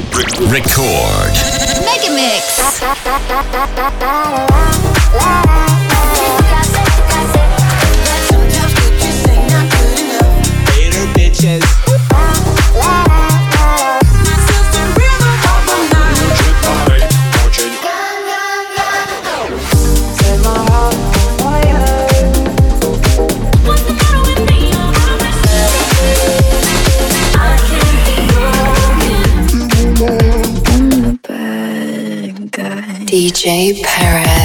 Record. Mega Mix. DJ Peretse.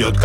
ждет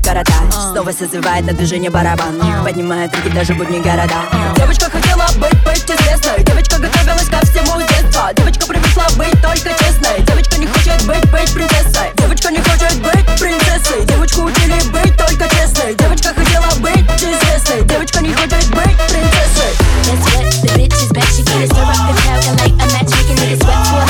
кружит города Снова созывает на движение барабан. Поднимает руки даже будни города. Девочка хотела быть, быть известной Девочка готовилась ко всему детства. Девочка привыкла быть только честной. Девочка не хочет быть, быть принцессой Девочка не хочет быть принцессой. Девочку учили быть только честной. Девочка хотела быть известной. Девочка не хочет быть принцессой. That's what the bitch is she get it. So rock the like a match, making niggas sweat for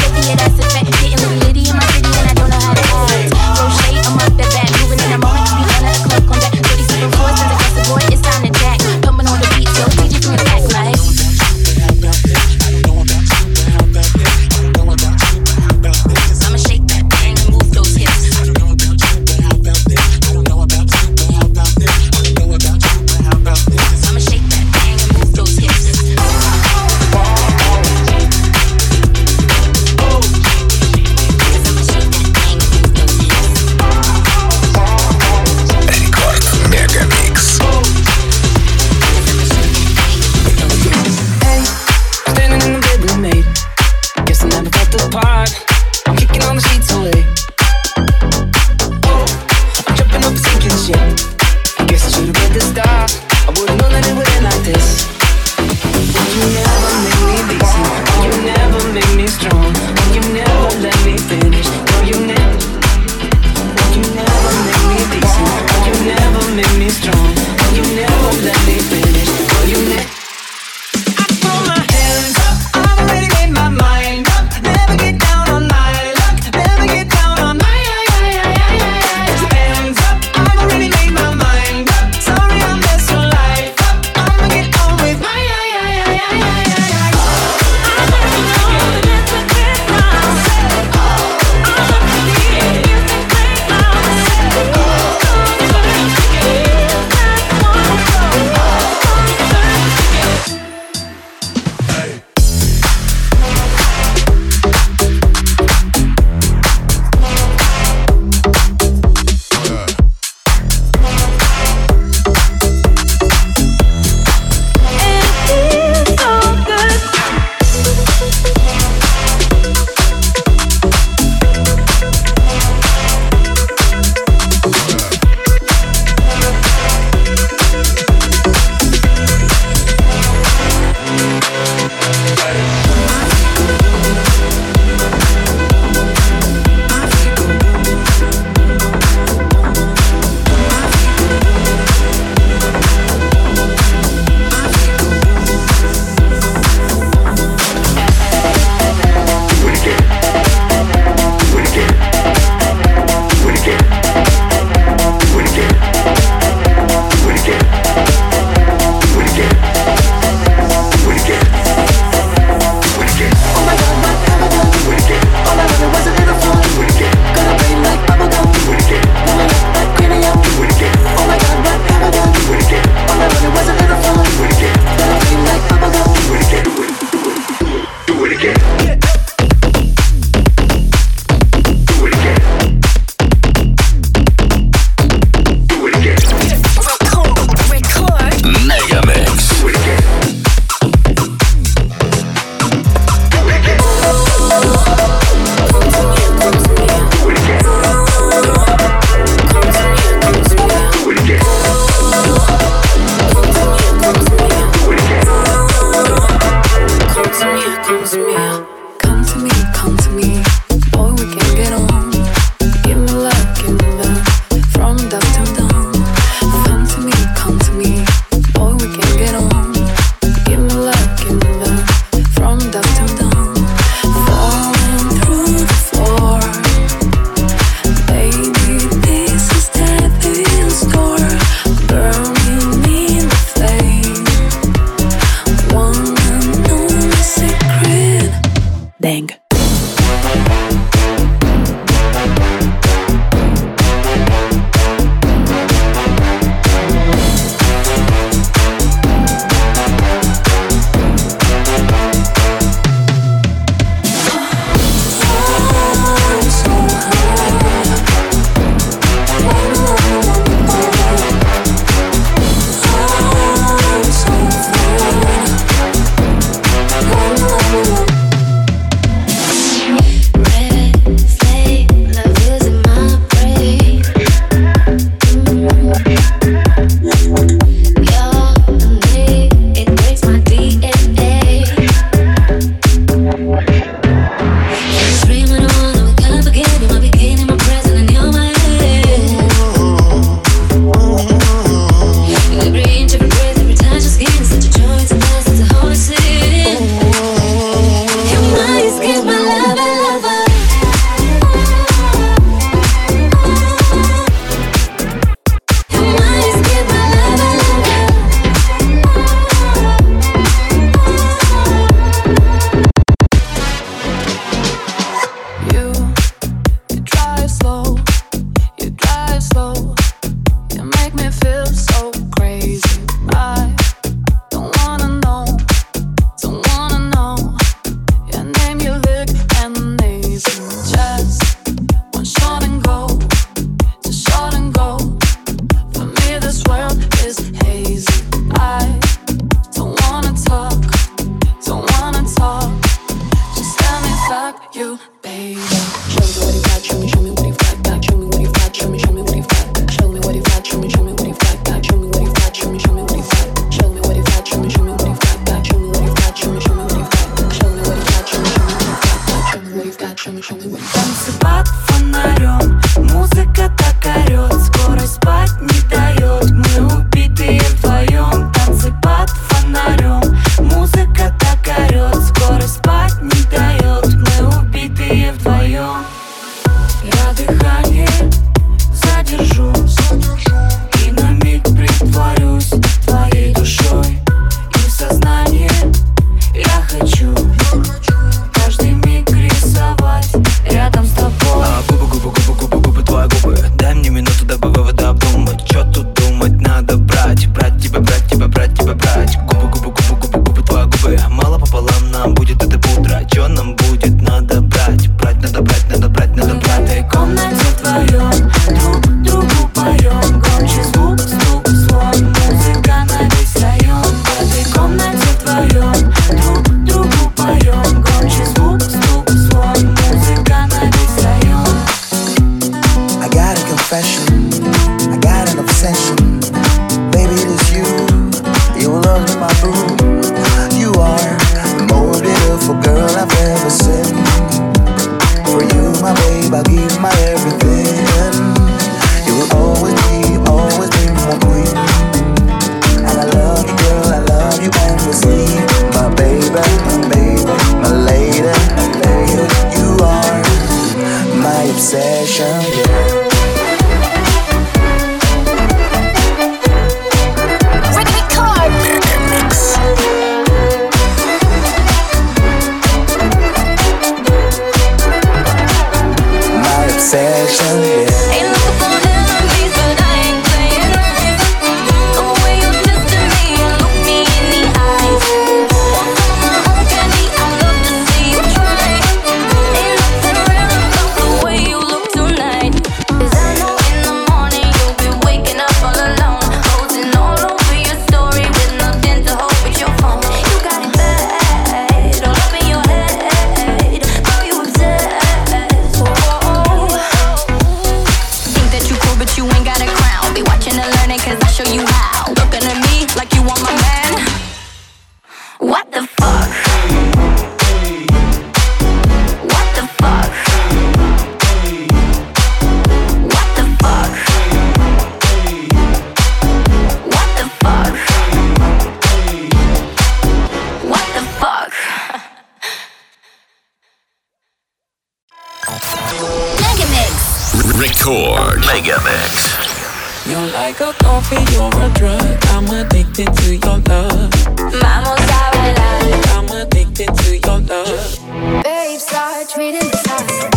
Mega Mix. You're like a coffee, you're a drug. I'm addicted to your love. Vamos a bailar. I'm addicted to your love. Babe, start treating me time.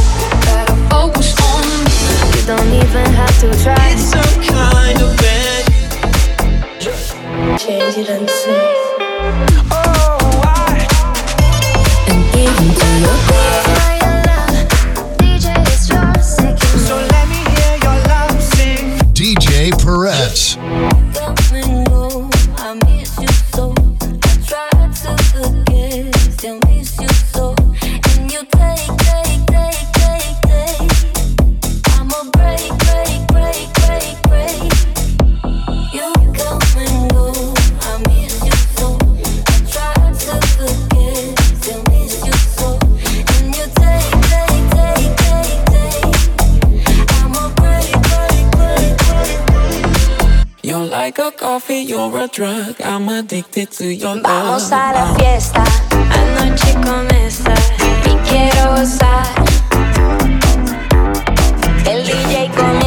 Better focus on me. You don't even have to try. It's some kind of bad. Change it and see. Oh, I. And give to your girl. coffee, you're a drug. I'm addicted to your love. Vamos a la fiesta, anoche comienza y quiero gozar. El DJ con.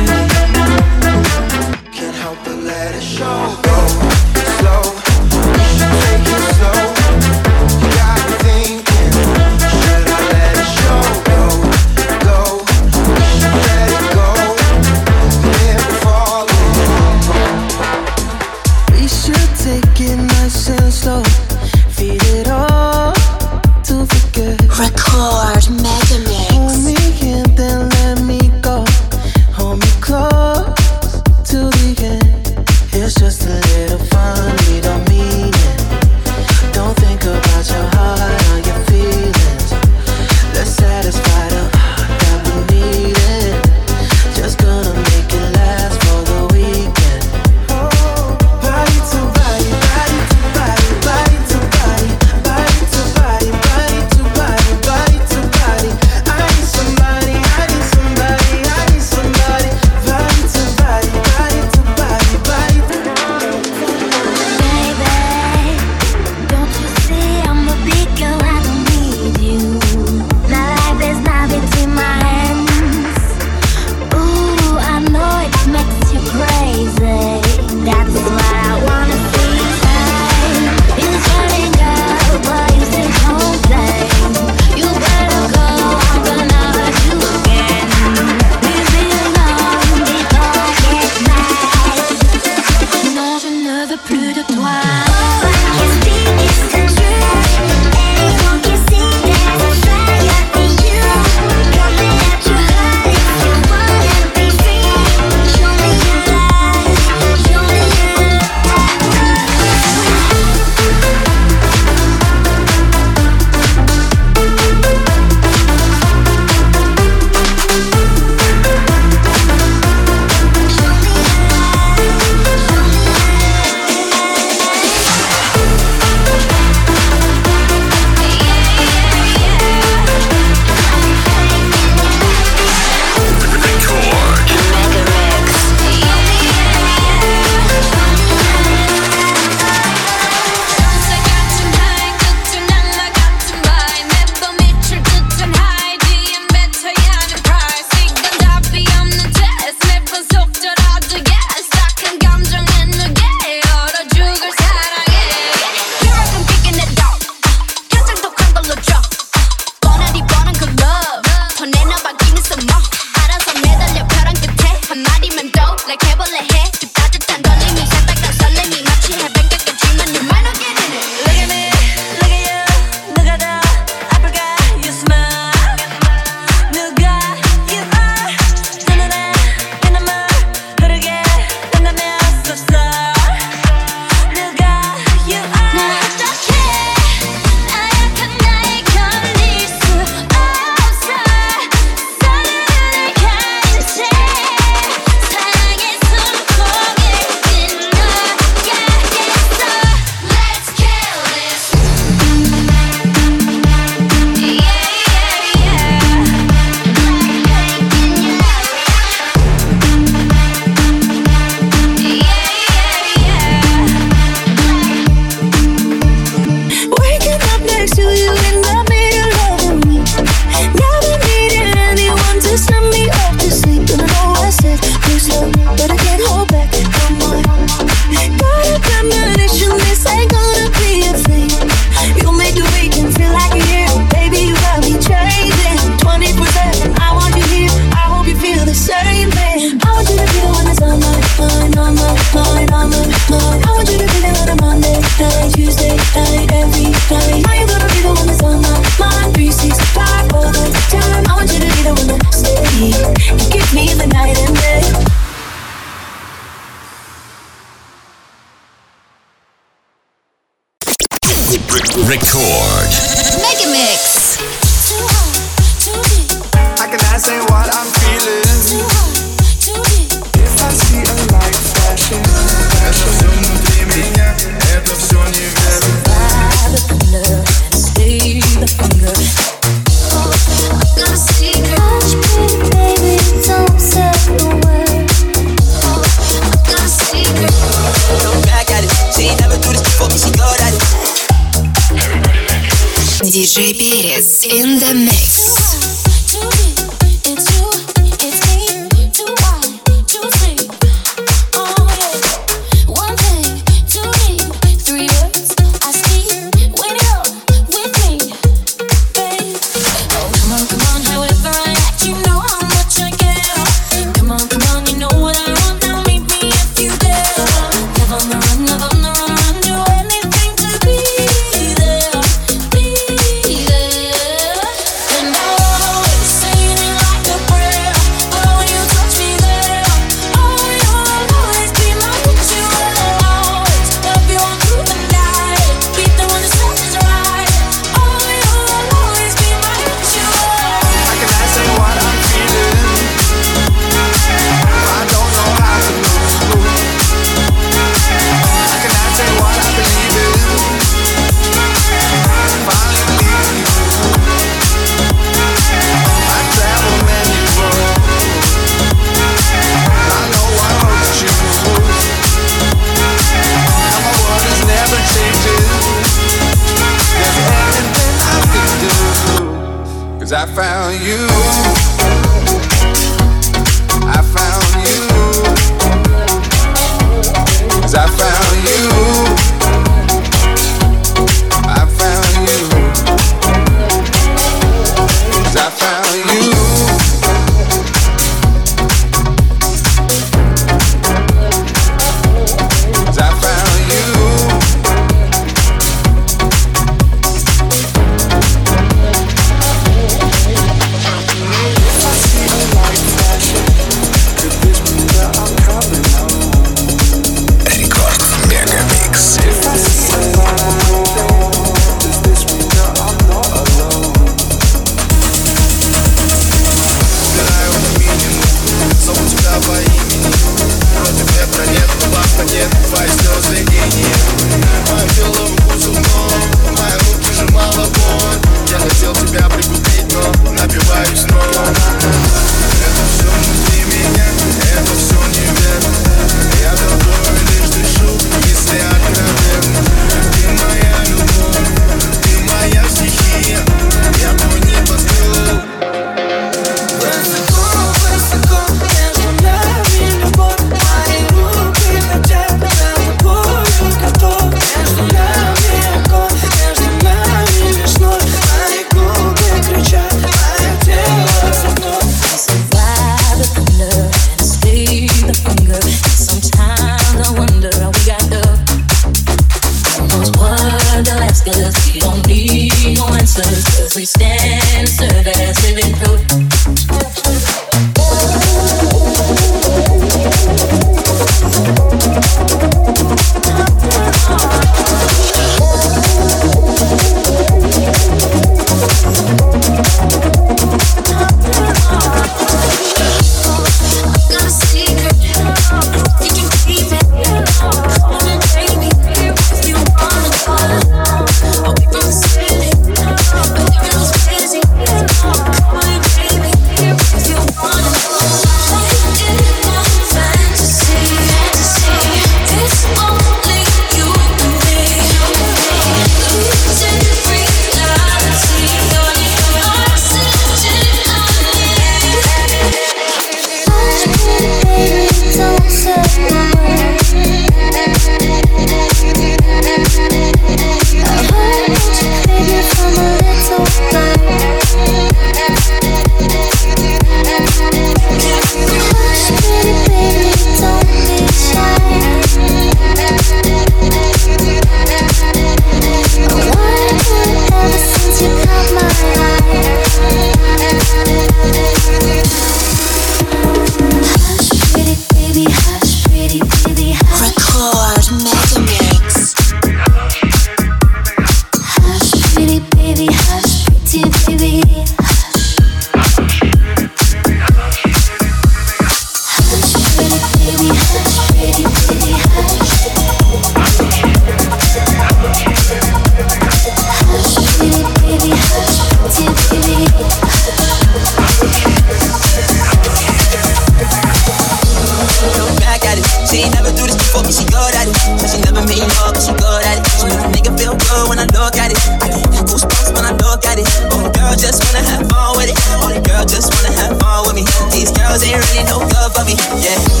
good when I look at it. I get goosebumps when I look at it. Oh, girl, just wanna have fun with it. Oh, girl, just wanna have fun with me. These girls ain't really no good for me. Yeah.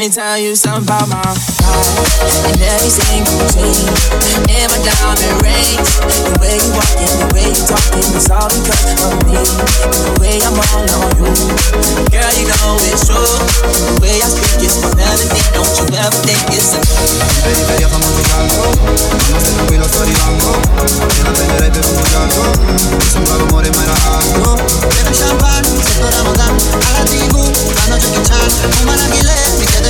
Let me tell you something about my life. And every single chain in my diamond rings. The way you walking, the way you talking, it's all because of me. The way I'm all on you, girl, you know it's true. The way I speak is my melody. Don't you ever think it's a mi chiede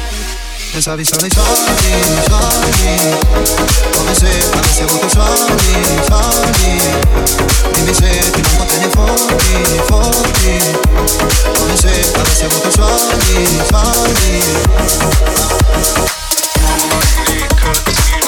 Pensavi solo ai soldi, soldi Come se avessi avuto soldi, soldi Dimmi se ti manco te ne fotti, fotti Come se avessi avuto soldi, soldi We